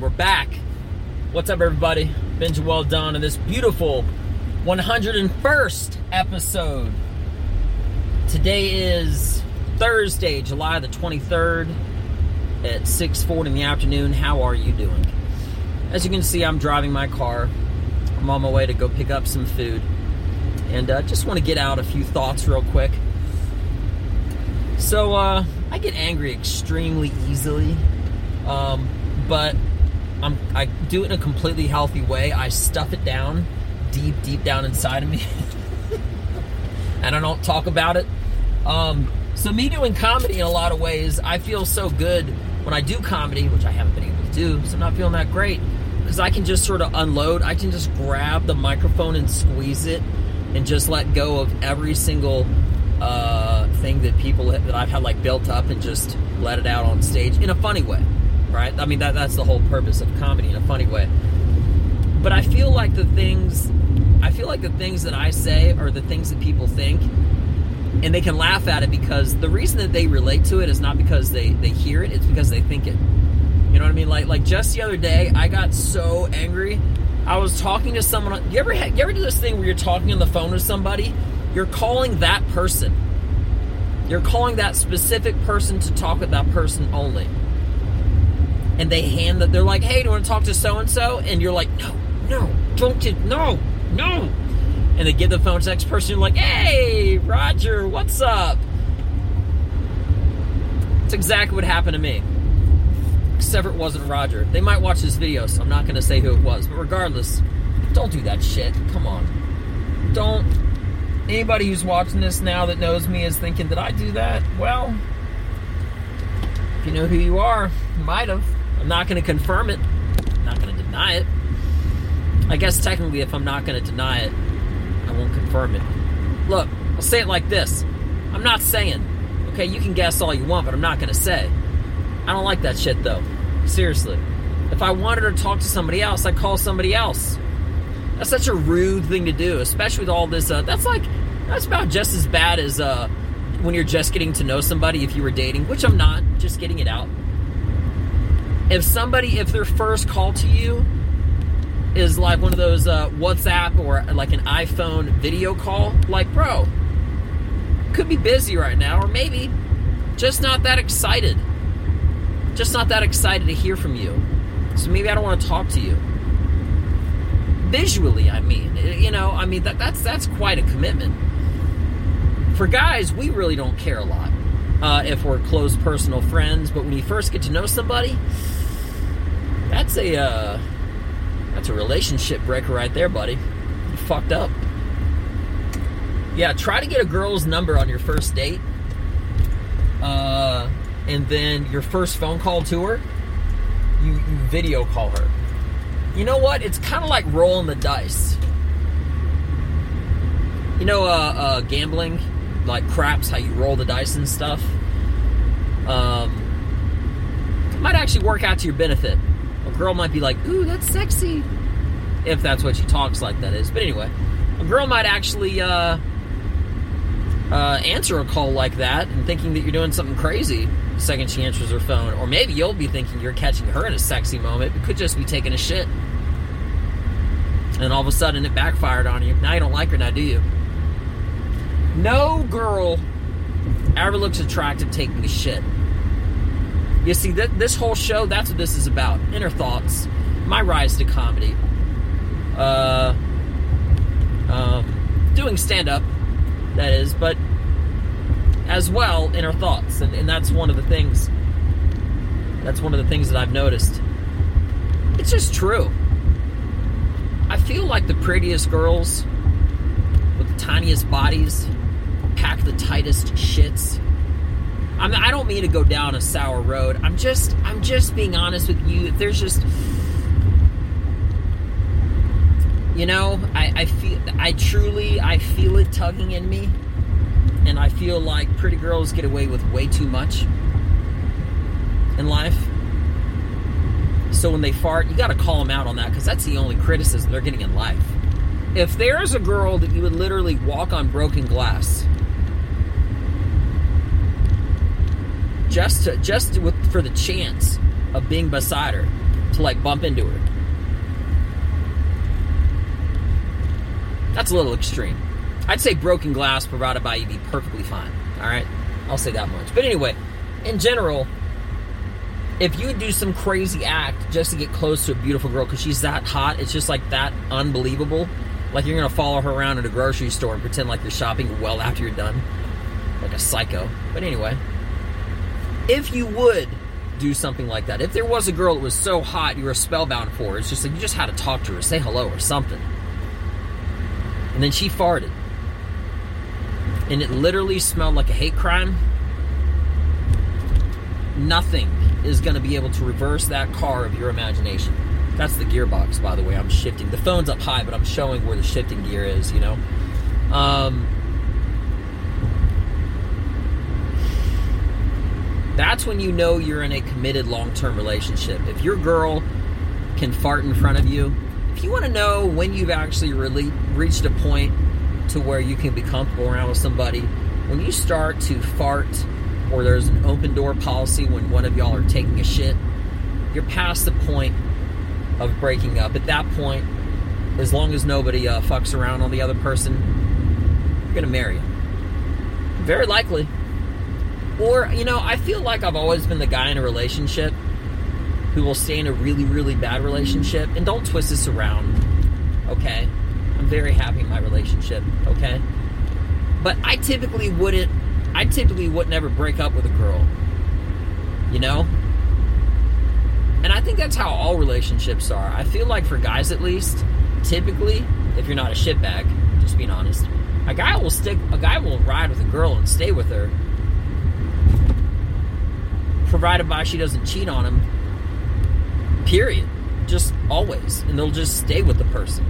And we're back. What's up, everybody? Binge well done on this beautiful 101st episode. Today is Thursday, July the 23rd at 6:40 in the afternoon. How are you doing? As you can see, I'm driving my car. I'm on my way to go pick up some food, and uh, just want to get out a few thoughts real quick. So uh, I get angry extremely easily, um, but I'm, I do it in a completely healthy way. I stuff it down deep, deep down inside of me, and I don't talk about it. Um, so me doing comedy in a lot of ways, I feel so good when I do comedy, which I haven't been able to do, so I'm not feeling that great because I can just sort of unload. I can just grab the microphone and squeeze it, and just let go of every single uh, thing that people that I've had like built up, and just let it out on stage in a funny way, right? I mean that that's the whole purpose of comedy in a funny way. But I feel like the things, I feel like the things that I say are the things that people think, and they can laugh at it because the reason that they relate to it is not because they they hear it; it's because they think it. You know what I mean? Like like just the other day, I got so angry. I was talking to someone. You ever you ever do this thing where you're talking on the phone with somebody? You're calling that person. You're calling that specific person to talk with that person only. And they hand that they're like, "Hey, do you want to talk to so and so?" And you're like, "No, no, don't get no, no." And they give the phone to the next person. You're like, "Hey, Roger, what's up?" That's exactly what happened to me except it wasn't Roger. They might watch this video, so I'm not going to say who it was. But regardless, don't do that shit. Come on. Don't. Anybody who's watching this now that knows me is thinking, did I do that? Well, if you know who you are, you might have. I'm not going to confirm it. I'm not going to deny it. I guess technically, if I'm not going to deny it, I won't confirm it. Look, I'll say it like this I'm not saying, okay, you can guess all you want, but I'm not going to say. I don't like that shit though. Seriously. If I wanted to talk to somebody else, I'd call somebody else. That's such a rude thing to do, especially with all this. Uh, that's like, that's about just as bad as uh, when you're just getting to know somebody if you were dating, which I'm not, just getting it out. If somebody, if their first call to you is like one of those uh, WhatsApp or like an iPhone video call, like, bro, could be busy right now, or maybe just not that excited just not that excited to hear from you. So maybe I don't want to talk to you. Visually, I mean, you know, I mean that that's that's quite a commitment. For guys, we really don't care a lot uh, if we're close personal friends, but when you first get to know somebody, that's a uh, that's a relationship breaker right there, buddy. You fucked up. Yeah, try to get a girl's number on your first date. Uh and then your first phone call to her, you, you video call her. You know what? It's kind of like rolling the dice. You know, uh, uh, gambling, like craps, how you roll the dice and stuff. Um, might actually work out to your benefit. A girl might be like, "Ooh, that's sexy," if that's what she talks like. That is. But anyway, a girl might actually uh, uh, answer a call like that and thinking that you're doing something crazy the second she answers her phone. Or maybe you'll be thinking you're catching her in a sexy moment. It could just be taking a shit. And all of a sudden it backfired on you. Now you don't like her now, do you? No girl ever looks attractive taking a shit. You see, th- this whole show, that's what this is about. Inner thoughts. My rise to comedy. Uh, um, doing stand up, that is, but as well inner thoughts and, and that's one of the things that's one of the things that i've noticed it's just true i feel like the prettiest girls with the tiniest bodies pack the tightest shits I'm, i don't mean to go down a sour road i'm just i'm just being honest with you there's just you know I, I feel i truly i feel it tugging in me and I feel like pretty girls get away with way too much in life. So when they fart, you got to call them out on that because that's the only criticism they're getting in life. If there's a girl that you would literally walk on broken glass, just to, just with, for the chance of being beside her, to like bump into her. That's a little extreme. I'd say broken glass provided by you'd be perfectly fine. All right, I'll say that much. But anyway, in general, if you do some crazy act just to get close to a beautiful girl because she's that hot, it's just like that unbelievable. Like you're gonna follow her around at a grocery store and pretend like you're shopping well after you're done, like a psycho. But anyway, if you would do something like that, if there was a girl that was so hot you were spellbound for, it's just like you just had to talk to her, say hello or something, and then she farted, and it literally smelled like a hate crime. Nothing is going to be able to reverse that car of your imagination. That's the gearbox, by the way. I'm shifting. The phone's up high, but I'm showing where the shifting gear is, you know? Um, that's when you know you're in a committed long term relationship. If your girl can fart in front of you, if you want to know when you've actually really reached a point to where you can be comfortable around with somebody, when you start to fart or there's an open door policy when one of y'all are taking a shit, you're past the point of breaking up. At that point, as long as nobody uh, fucks around on the other person, you're gonna marry him. Very likely. Or, you know, I feel like I've always been the guy in a relationship who will stay in a really, really bad relationship. And don't twist this around, okay? I'm very happy in my relationship, okay? But I typically wouldn't I typically would never break up with a girl. You know? And I think that's how all relationships are. I feel like for guys at least, typically, if you're not a shitbag, just being honest, a guy will stick a guy will ride with a girl and stay with her. Provided by she doesn't cheat on him. Period. Just always. And they'll just stay with the person.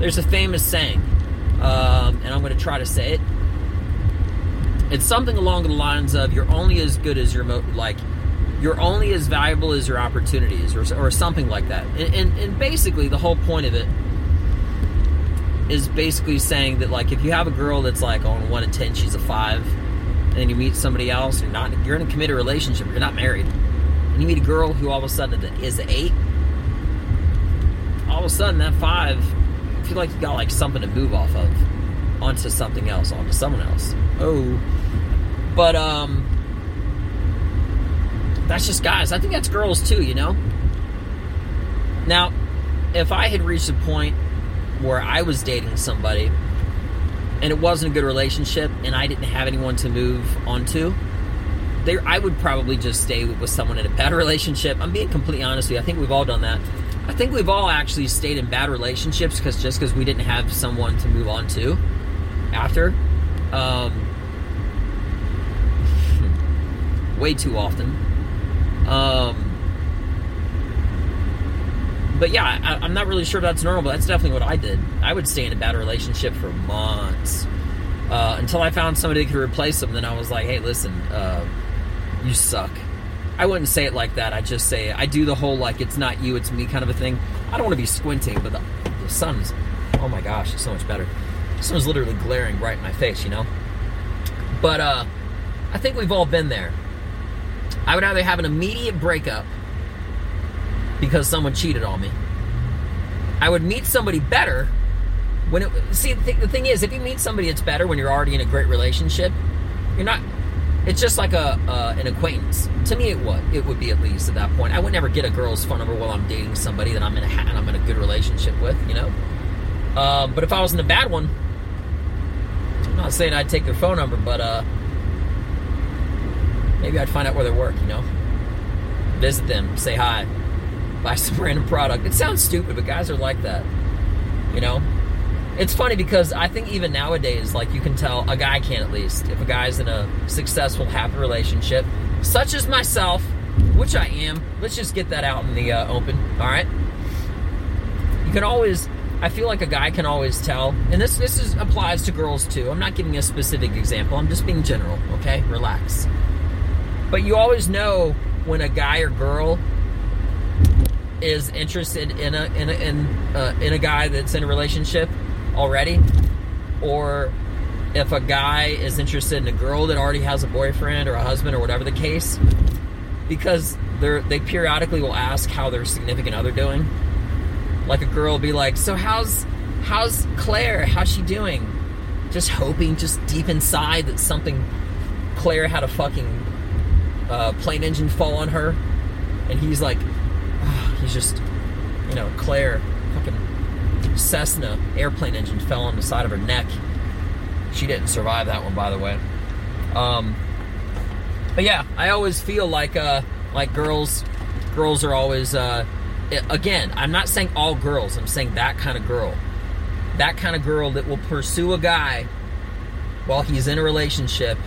There's a famous saying, um, and I'm going to try to say it it's something along the lines of you're only as good as your mo- like you're only as valuable as your opportunities or, or something like that and, and, and basically the whole point of it is basically saying that like if you have a girl that's like on one to ten she's a five and then you meet somebody else you're not you're in a committed relationship you're not married and you meet a girl who all of a sudden is an eight all of a sudden that five I feel like you got like something to move off of onto something else, onto someone else. Oh. But, um, that's just guys. I think that's girls too, you know? Now, if I had reached a point where I was dating somebody and it wasn't a good relationship and I didn't have anyone to move onto, there I would probably just stay with someone in a bad relationship. I'm being completely honest with you. I think we've all done that. I think we've all actually stayed in bad relationships because just because we didn't have someone to move on to after. Um, way too often. Um, but yeah, I, am not really sure if that's normal, but that's definitely what I did. I would stay in a bad relationship for months uh, until I found somebody that could replace them. Then I was like, hey, listen, uh, you suck. I wouldn't say it like that. I just say I do the whole like it's not you, it's me kind of a thing. I don't want to be squinting, but the, the sun's oh my gosh, it's so much better. Someone's literally glaring right in my face, you know? But uh, I think we've all been there. I would either have an immediate breakup because someone cheated on me. I would meet somebody better when it. See, the, th- the thing is, if you meet somebody that's better when you're already in a great relationship, you're not. It's just like a uh, an acquaintance. To me, it would it would be at least at that point. I would never get a girl's phone number while I'm dating somebody that I'm in a ha- I'm in a good relationship with. You know. Uh, but if I was in a bad one, I'm not saying I'd take their phone number, but uh, maybe I'd find out where they work, you know? Visit them, say hi, buy some random product. It sounds stupid, but guys are like that, you know? It's funny because I think even nowadays, like you can tell, a guy can at least, if a guy's in a successful, happy relationship, such as myself, which I am, let's just get that out in the uh, open, all right? You can always I feel like a guy can always tell, and this this is, applies to girls too. I'm not giving a specific example. I'm just being general. Okay, relax. But you always know when a guy or girl is interested in a in a in, uh, in a guy that's in a relationship already, or if a guy is interested in a girl that already has a boyfriend or a husband or whatever the case, because they're they periodically will ask how their significant other doing. Like a girl will be like, "So how's how's Claire? How's she doing?" Just hoping, just deep inside, that something Claire had a fucking uh, plane engine fall on her, and he's like, he's just, you know, Claire, fucking Cessna airplane engine fell on the side of her neck. She didn't survive that one, by the way. Um, but yeah, I always feel like uh, like girls, girls are always. Uh, again, I'm not saying all girls. I'm saying that kind of girl, that kind of girl that will pursue a guy while he's in a relationship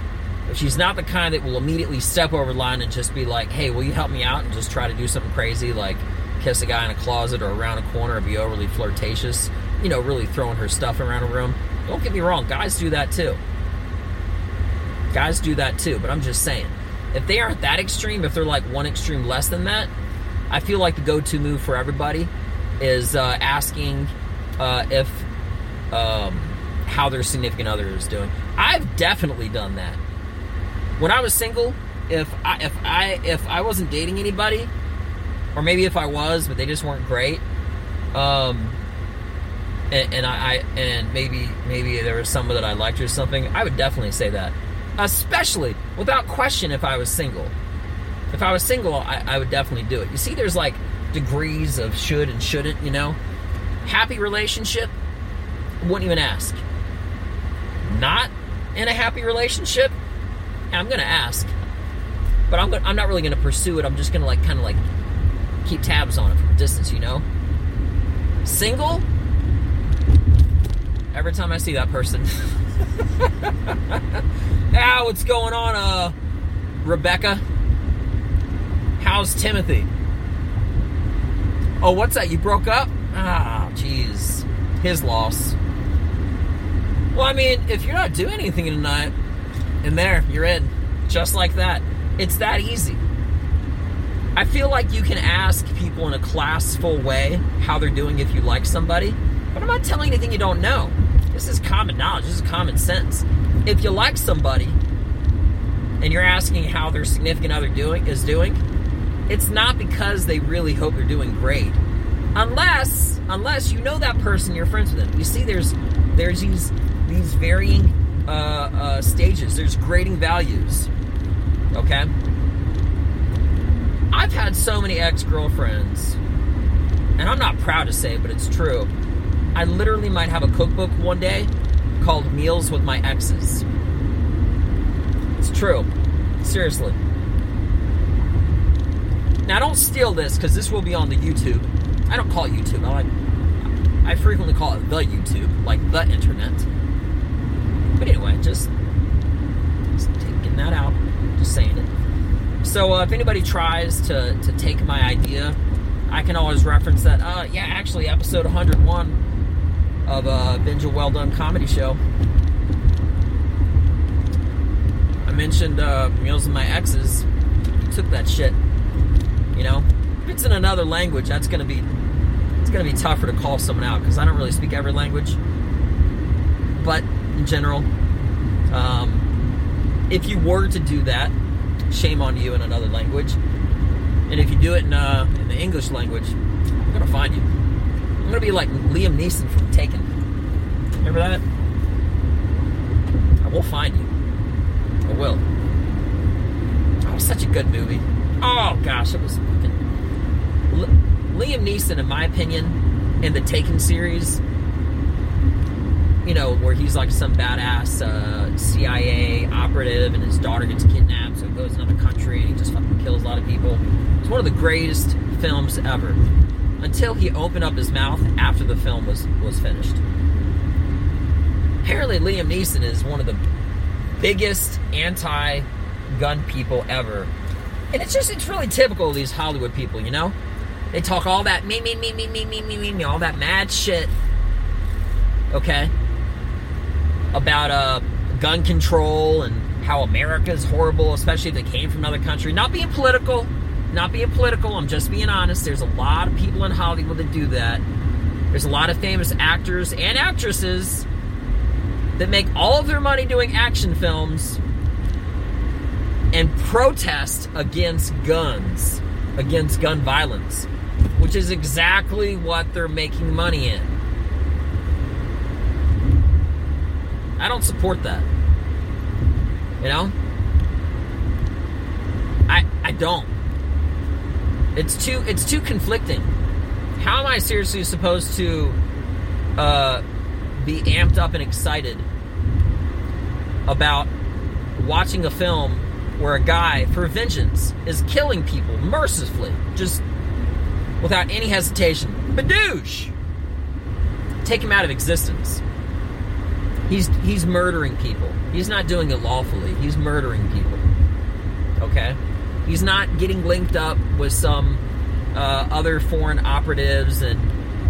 but she's not the kind that will immediately step over the line and just be like, hey, will you help me out and just try to do something crazy like kiss a guy in a closet or around a corner or be overly flirtatious, you know, really throwing her stuff around a room. Don't get me wrong, guys do that too. Guys do that too, but I'm just saying, if they aren't that extreme, if they're like one extreme less than that, I feel like the go to move for everybody is uh, asking uh, if um, how their significant other is doing. I've definitely done that when I was single, if I if I if I wasn't dating anybody, or maybe if I was, but they just weren't great, um, and, and I, I and maybe maybe there was someone that I liked or something, I would definitely say that, especially without question if I was single. If I was single, I, I would definitely do it. You see, there's like degrees of should and shouldn't. You know, happy relationship, wouldn't even ask. Not in a happy relationship, I'm to ask, but I'm, gonna, I'm not really to pursue it. I'm just to like kind of like keep tabs on it from a distance, you know. Single. Every time I see that person. ah, what's going on, uh, Rebecca? How's Timothy? Oh, what's that? You broke up? Ah, jeez. His loss. Well, I mean, if you're not doing anything tonight, and there, you're in. Just like that. It's that easy. I feel like you can ask people in a classful way how they're doing if you like somebody, but I'm not telling anything you don't know. This is common knowledge, this is common sense. If you like somebody and you're asking how their significant other doing is doing, it's not because they really hope they're doing great. Unless unless you know that person, you're friends with them. You see there's there's these these varying uh, uh, stages. There's grading values. Okay? I've had so many ex girlfriends, and I'm not proud to say but it's true. I literally might have a cookbook one day called Meals with My Exes. It's true. Seriously. Now, don't steal this because this will be on the YouTube. I don't call it YouTube. I like. I frequently call it the YouTube, like the internet. But anyway, just, just taking that out, just saying it. So uh, if anybody tries to, to take my idea, I can always reference that. Uh, yeah, actually, episode 101 of uh, Binge a Well Done Comedy Show. I mentioned uh, Meals with My Exes. Took that shit. You know, if it's in another language, that's gonna be it's gonna be tougher to call someone out because I don't really speak every language. But in general. Um, if you were to do that, shame on you in another language. And if you do it in, uh, in the English language, I'm gonna find you. I'm gonna be like Liam Neeson from Taken. Remember that? I will find you. I will. Oh, such a good movie. Oh gosh, it was fucking. Liam Neeson, in my opinion, in the Taken series, you know, where he's like some badass uh, CIA operative and his daughter gets kidnapped, goes to another country and he just fucking kills a lot of people. It's one of the greatest films ever. Until he opened up his mouth after the film was, was finished. Apparently, Liam Neeson is one of the biggest anti gun people ever. And it's just, it's really typical of these Hollywood people, you know? They talk all that me, me, me, me, me, me, me, me, all that mad shit. Okay? about uh, gun control and how America is horrible, especially if they came from another country. Not being political, not being political. I'm just being honest. There's a lot of people in Hollywood that do that. There's a lot of famous actors and actresses that make all of their money doing action films and protest against guns against gun violence, which is exactly what they're making money in. I don't support that. You know? I I don't. It's too it's too conflicting. How am I seriously supposed to uh, be amped up and excited about watching a film where a guy for vengeance is killing people mercifully, just without any hesitation? Badoosh! Take him out of existence. He's he's murdering people. He's not doing it lawfully. He's murdering people. Okay? He's not getting linked up with some uh, other foreign operatives and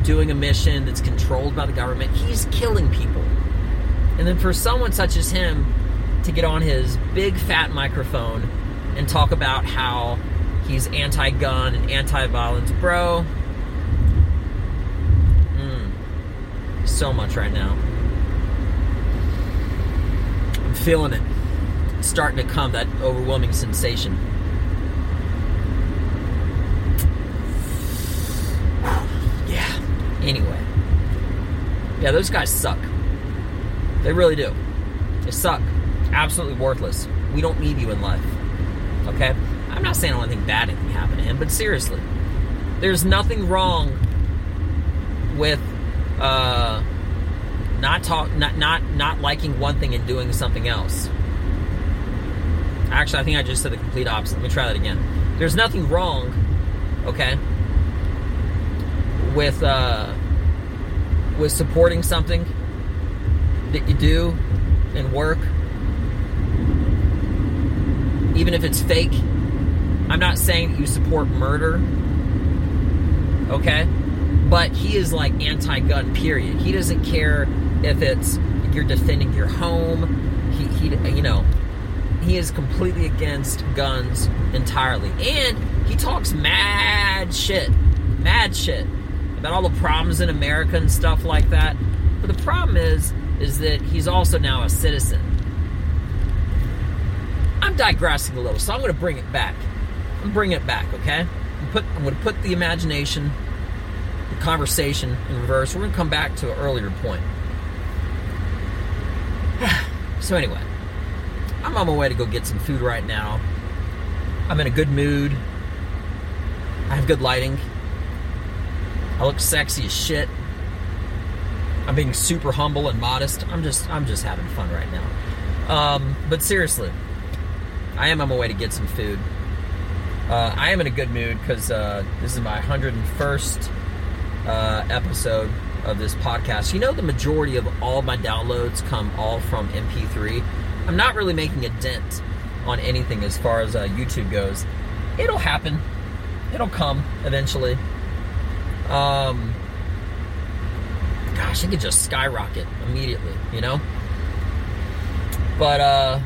doing a mission that's controlled by the government. He's killing people. And then for someone such as him to get on his big fat microphone and talk about how he's anti gun and anti violence, bro. Mm, so much right now. Feeling it. Starting to come, that overwhelming sensation. yeah. Anyway. Yeah, those guys suck. They really do. They suck. Absolutely worthless. We don't need you in life. Okay? I'm not saying anything bad can happen to him, but seriously, there's nothing wrong with uh, not talk, not not not liking one thing and doing something else. Actually, I think I just said the complete opposite. Let me try that again. There's nothing wrong, okay, with uh, with supporting something that you do and work, even if it's fake. I'm not saying that you support murder, okay? But he is like anti-gun. Period. He doesn't care if it's you're defending your home. He, he, you know, he is completely against guns entirely, and he talks mad shit, mad shit about all the problems in America and stuff like that. But the problem is, is that he's also now a citizen. I'm digressing a little, so I'm going to bring it back. I'm bringing it back, okay? I'm, put, I'm going to put the imagination, the conversation in reverse. We're going to come back to an earlier point. So anyway, I'm on my way to go get some food right now. I'm in a good mood. I have good lighting. I look sexy as shit. I'm being super humble and modest. I'm just I'm just having fun right now. Um, but seriously, I am on my way to get some food. Uh, I am in a good mood because uh, this is my 101st uh, episode of this podcast. You know, the majority of all my downloads come all from MP3. I'm not really making a dent on anything as far as uh, YouTube goes. It'll happen. It'll come eventually. Um, gosh, it could just skyrocket immediately, you know? But uh,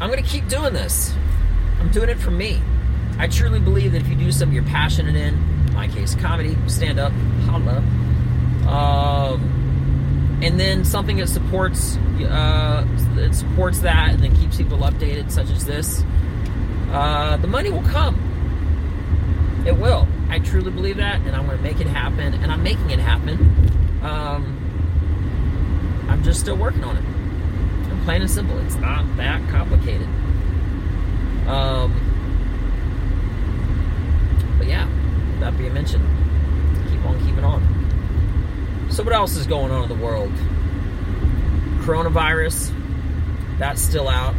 I'm going to keep doing this. I'm doing it for me. I truly believe that if you do something you're passionate in, in my case, comedy, stand up, holla, um, and then something that supports uh, that supports that and then keeps people updated, such as this, uh, the money will come. It will. I truly believe that, and I'm going to make it happen, and I'm making it happen. Um, I'm just still working on it. I'm plain and simple. It's not that complicated. Um, but yeah, that being mentioned, keep on keeping on. So, what else is going on in the world? Coronavirus, that's still out.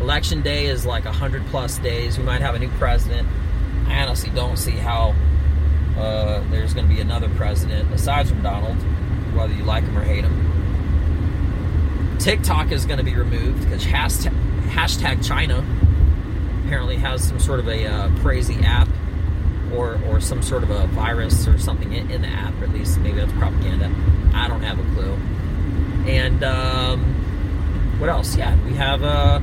Election day is like 100 plus days. We might have a new president. I honestly don't see how uh, there's going to be another president aside from Donald, whether you like him or hate him. TikTok is going to be removed because hashtag, hashtag China apparently has some sort of a uh, crazy app or, or some sort of a virus or something in, in, the app, or at least maybe that's propaganda. I don't have a clue. And um, what else? Yeah, we have uh,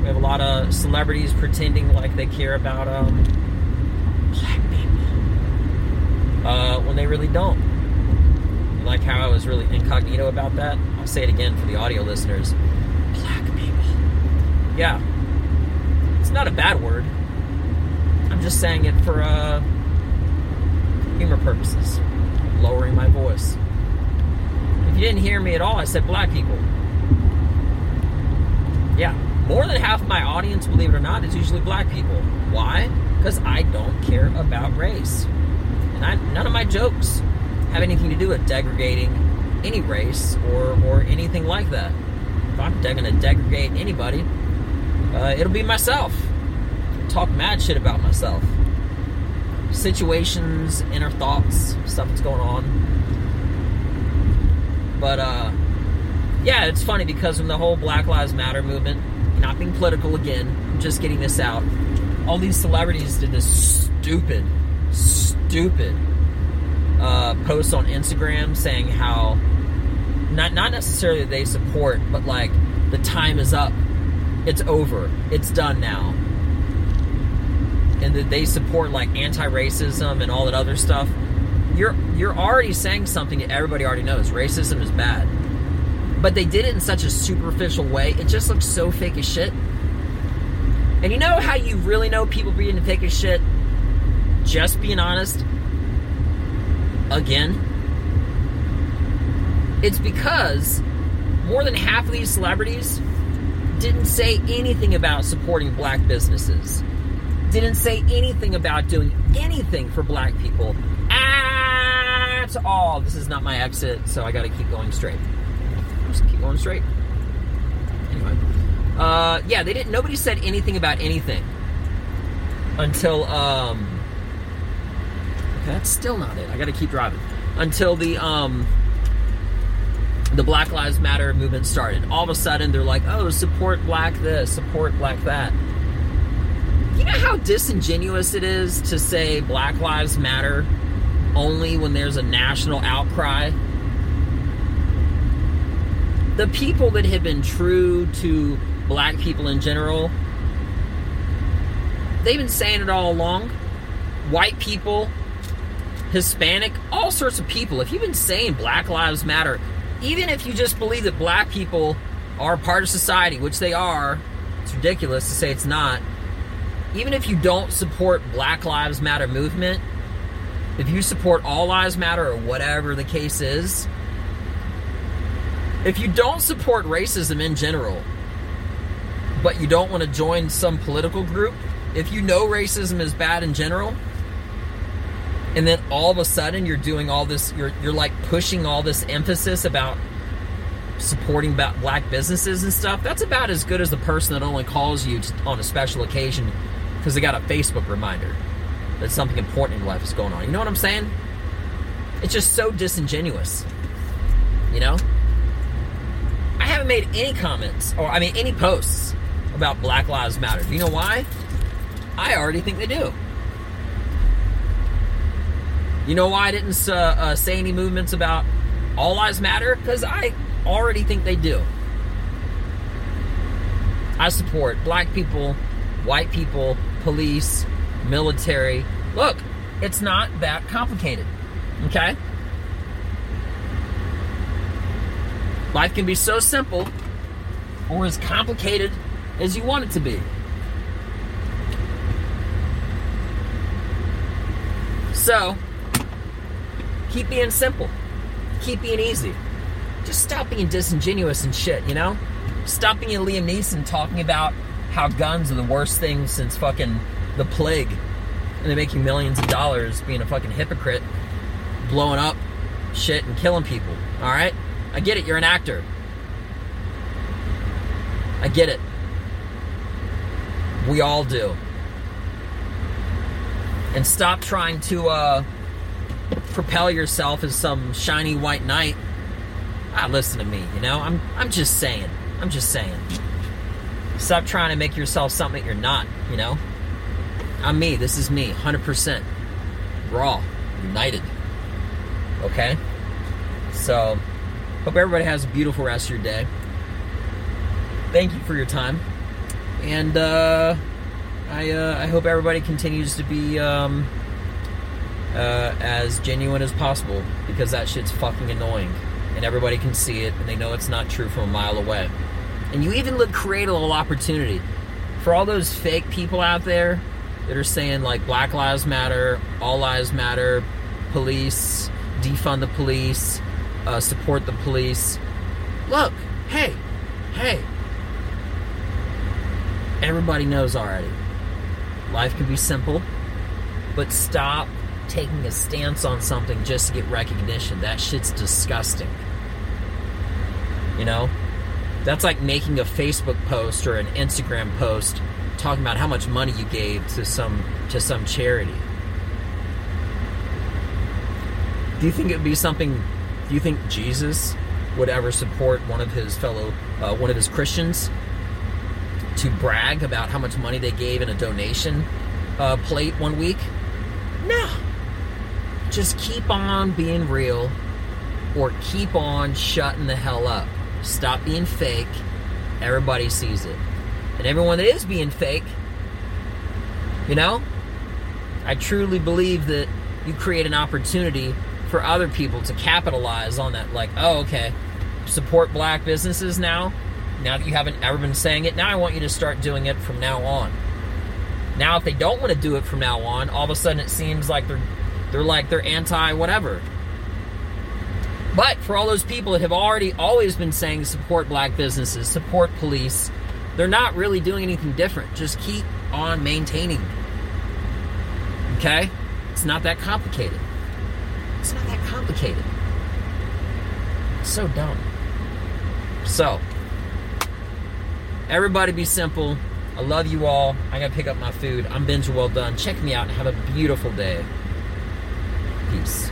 we have a lot of celebrities pretending like they care about um, black people uh, when they really don't. Like how I was really incognito about that. I'll say it again for the audio listeners. Black people. Yeah, it's not a bad word. I'm just saying it for uh, humor purposes, lowering my voice. If you didn't hear me at all, I said black people. Yeah, more than half my audience, believe it or not, is usually black people. Why? Because I don't care about race. And I, none of my jokes have anything to do with degrading any race or, or anything like that. If I'm going to degrade anybody, uh, it'll be myself. Talk mad shit about myself. Situations, inner thoughts, stuff that's going on. But, uh, yeah, it's funny because when the whole Black Lives Matter movement, not being political again, I'm just getting this out. All these celebrities did this stupid, stupid uh, post on Instagram saying how not not necessarily they support, but like the time is up, it's over, it's done now, that they support like anti-racism and all that other stuff. You're you're already saying something that everybody already knows. Racism is bad but they did it in such a superficial way. It just looks so fake as shit. And you know how you really know people being fake as shit? Just being honest. Again. It's because more than half of these celebrities didn't say anything about supporting black businesses. Didn't say anything about doing anything for black people at all. This is not my exit, so I gotta keep going straight. Just keep going straight. Anyway, uh, yeah, they didn't. Nobody said anything about anything until. Um, that's still not it. I got to keep driving until the um, the Black Lives Matter movement started. All of a sudden, they're like, "Oh, support Black this, support Black that." You know how disingenuous it is to say Black Lives Matter only when there's a national outcry the people that have been true to black people in general, they've been saying it all along. White people, Hispanic, all sorts of people. If you've been saying Black Lives Matter, even if you just believe that black people are part of society, which they are, it's ridiculous to say it's not. Even if you don't support Black Lives Matter movement, if you support All Lives Matter or whatever the case is, if you don't support racism in general, but you don't want to join some political group, if you know racism is bad in general, and then all of a sudden you're doing all this, you're you're like pushing all this emphasis about supporting black businesses and stuff. That's about as good as the person that only calls you to, on a special occasion because they got a Facebook reminder that something important in life is going on. You know what I'm saying? It's just so disingenuous. You know? I haven't made any comments, or I mean, any posts about Black Lives Matter. Do you know why? I already think they do. You know why I didn't uh, uh, say any movements about All Lives Matter? Because I already think they do. I support black people, white people, police, military. Look, it's not that complicated. Okay? Life can be so simple or as complicated as you want it to be. So, keep being simple. Keep being easy. Just stop being disingenuous and shit, you know? Stop being Liam Neeson talking about how guns are the worst thing since fucking the plague. And they're making millions of dollars being a fucking hypocrite, blowing up shit and killing people, alright? I get it, you're an actor. I get it. We all do. And stop trying to uh, propel yourself as some shiny white knight. Ah, listen to me, you know? I'm I'm just saying. I'm just saying. Stop trying to make yourself something you're not, you know? I'm me. This is me, 100%. Raw. United. Okay? So, Hope everybody has a beautiful rest of your day. Thank you for your time. And uh, I, uh, I hope everybody continues to be um, uh, as genuine as possible because that shit's fucking annoying. And everybody can see it and they know it's not true from a mile away. And you even look create a little opportunity for all those fake people out there that are saying like Black Lives Matter, All Lives Matter, police, defund the police, uh, support the police. Look, hey, hey. Everybody knows already. Life can be simple, but stop taking a stance on something just to get recognition. That shit's disgusting. You know? That's like making a Facebook post or an Instagram post talking about how much money you gave to some to some charity. Do you think it would be something do you think Jesus would ever support one of his fellow uh, one of his Christians to brag about how much money they gave in a donation uh, plate one week? No. Just keep on being real or keep on shutting the hell up. Stop being fake. Everybody sees it. And everyone that is being fake, you know, I truly believe that you create an opportunity for other people to capitalize on that. Like, oh, okay, support black businesses now. Now that you haven't ever been saying it, now I want you to start doing it from now on. Now, if they don't want to do it from now on, all of a sudden it seems like they're they're like they're anti whatever. But for all those people that have already always been saying support black businesses, support police, they're not really doing anything different. Just keep on maintaining. Okay? It's not that complicated. It's not that complicated. It's so dumb. So, everybody be simple. I love you all. I gotta pick up my food. I'm Benja Well Done. Check me out and have a beautiful day. Peace.